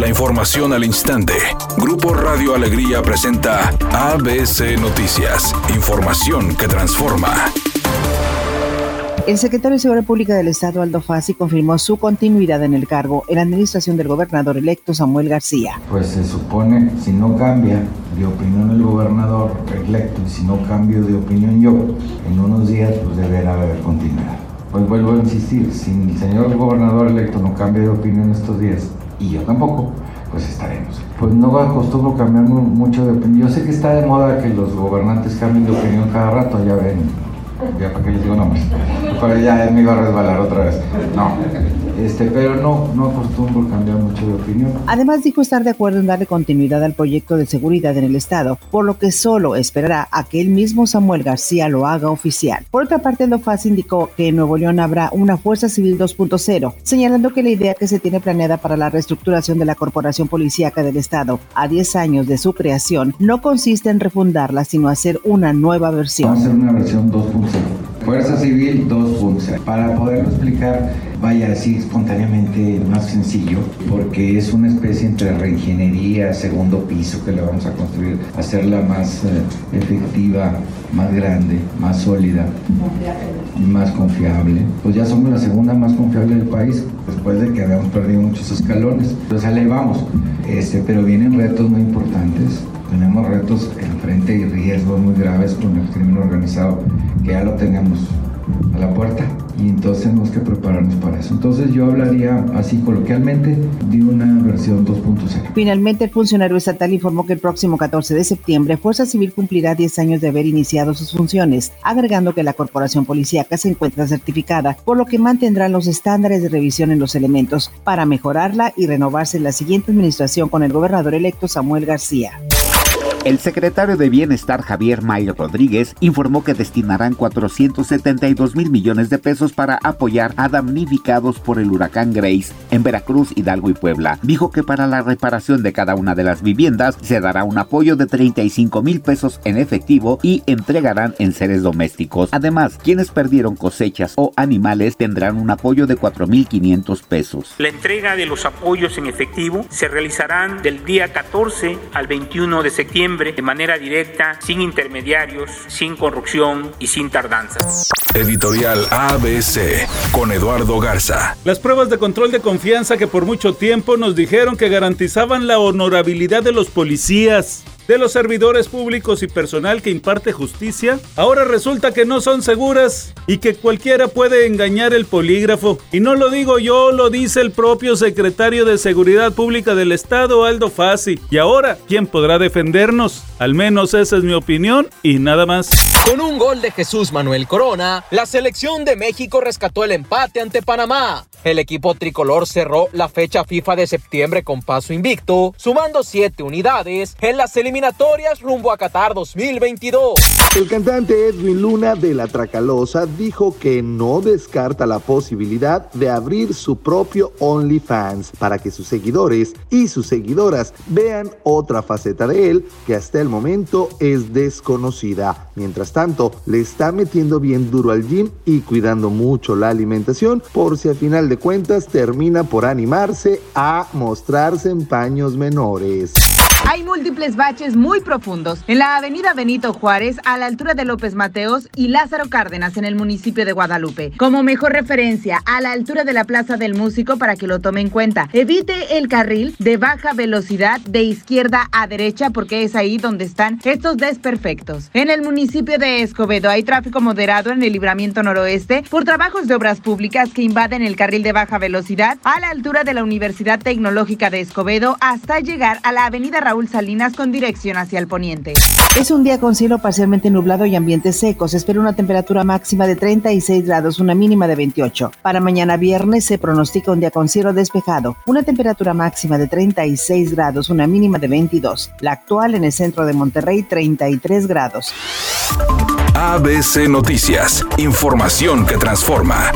La información al instante. Grupo Radio Alegría presenta ABC Noticias. Información que transforma. El secretario de Seguridad Pública del Estado, Aldo Fassi, confirmó su continuidad en el cargo en la administración del gobernador electo Samuel García. Pues se supone, si no cambia de opinión el gobernador electo y si no cambio de opinión yo, en unos días pues deberá haber continuidad. Pues vuelvo a insistir, si el señor gobernador electo no cambia de opinión estos días, y yo tampoco, pues estaremos. Pues no acostumbro cambiar mucho de opinión. Yo sé que está de moda que los gobernantes cambien de opinión cada rato, ya ven ya para qué les digo nombres, pero ya me iba a resbalar otra vez. No, este, pero no, no acostumbro cambiar mucho de opinión. Además dijo estar de acuerdo en darle continuidad al proyecto de seguridad en el Estado, por lo que solo esperará a que el mismo Samuel García lo haga oficial. Por otra parte, Lofaz indicó que en Nuevo León habrá una Fuerza Civil 2.0, señalando que la idea que se tiene planeada para la reestructuración de la Corporación Policíaca del Estado a 10 años de su creación no consiste en refundarla, sino hacer una nueva versión. Vamos a hacer una versión 2.0 Fuerza Civil 2.0. Para poderlo explicar, vaya así espontáneamente más sencillo, porque es una especie entre reingeniería, segundo piso que le vamos a construir, hacerla más eh, efectiva, más grande, más sólida, más confiable. Pues ya somos la segunda más confiable del país, después de que habíamos perdido muchos escalones. Entonces ahí vamos, este, pero vienen retos muy importantes tenemos retos enfrente y riesgos muy graves con el crimen organizado, ya lo tenemos a la puerta y entonces tenemos que prepararnos para eso. Entonces yo hablaría así coloquialmente de una versión 2.0. Finalmente, el funcionario estatal informó que el próximo 14 de septiembre Fuerza Civil cumplirá 10 años de haber iniciado sus funciones, agregando que la corporación policíaca se encuentra certificada, por lo que mantendrá los estándares de revisión en los elementos para mejorarla y renovarse en la siguiente administración con el gobernador electo Samuel García. El secretario de Bienestar Javier Mayo Rodríguez informó que destinarán 472 mil millones de pesos para apoyar a damnificados por el huracán Grace en Veracruz, Hidalgo y Puebla. Dijo que para la reparación de cada una de las viviendas se dará un apoyo de 35 mil pesos en efectivo y entregarán en seres domésticos. Además, quienes perdieron cosechas o animales tendrán un apoyo de 4.500 pesos. La entrega de los apoyos en efectivo se realizarán del día 14 al 21 de septiembre de manera directa, sin intermediarios, sin corrupción y sin tardanzas. Editorial ABC con Eduardo Garza. Las pruebas de control de confianza que por mucho tiempo nos dijeron que garantizaban la honorabilidad de los policías, de los servidores públicos y personal que imparte justicia, ahora resulta que no son seguras y que cualquiera puede engañar el polígrafo. Y no lo digo yo, lo dice el propio secretario de Seguridad Pública del Estado, Aldo Fassi. Y ahora, ¿quién podrá defendernos? Al menos esa es mi opinión y nada más. Con un gol de Jesús Manuel Corona, la selección de México rescató el empate ante Panamá. El equipo tricolor cerró la fecha FIFA de septiembre con paso invicto, sumando siete unidades en las eliminatorias rumbo a Qatar 2022. El cantante Edwin Luna de La Tracalosa dijo que no descarta la posibilidad de abrir su propio OnlyFans para que sus seguidores y sus seguidoras vean otra faceta de él que hasta el momento es desconocida. Mientras tanto, le está metiendo bien duro al gym y cuidando mucho la alimentación por si a final de cuentas termina por animarse a mostrarse en paños menores. Hay múltiples baches muy profundos en la avenida Benito Juárez a la altura de López Mateos y Lázaro Cárdenas en el municipio de Guadalupe. Como mejor referencia, a la altura de la Plaza del Músico para que lo tome en cuenta. Evite el carril de baja velocidad de izquierda a derecha porque es ahí donde están estos desperfectos. En el municipio de Escobedo hay tráfico moderado en el libramiento noroeste por trabajos de obras públicas que invaden el carril de baja velocidad a la altura de la Universidad Tecnológica de Escobedo hasta llegar a la avenida Raúl Salinas con dirección hacia el poniente. Es un día con cielo parcialmente nublado y ambientes secos. espera una temperatura máxima de 36 grados, una mínima de 28. Para mañana viernes se pronostica un día con cielo despejado. Una temperatura máxima de 36 grados, una mínima de 22. La actual en el centro de Monterrey, 33 grados. ABC Noticias. Información que transforma.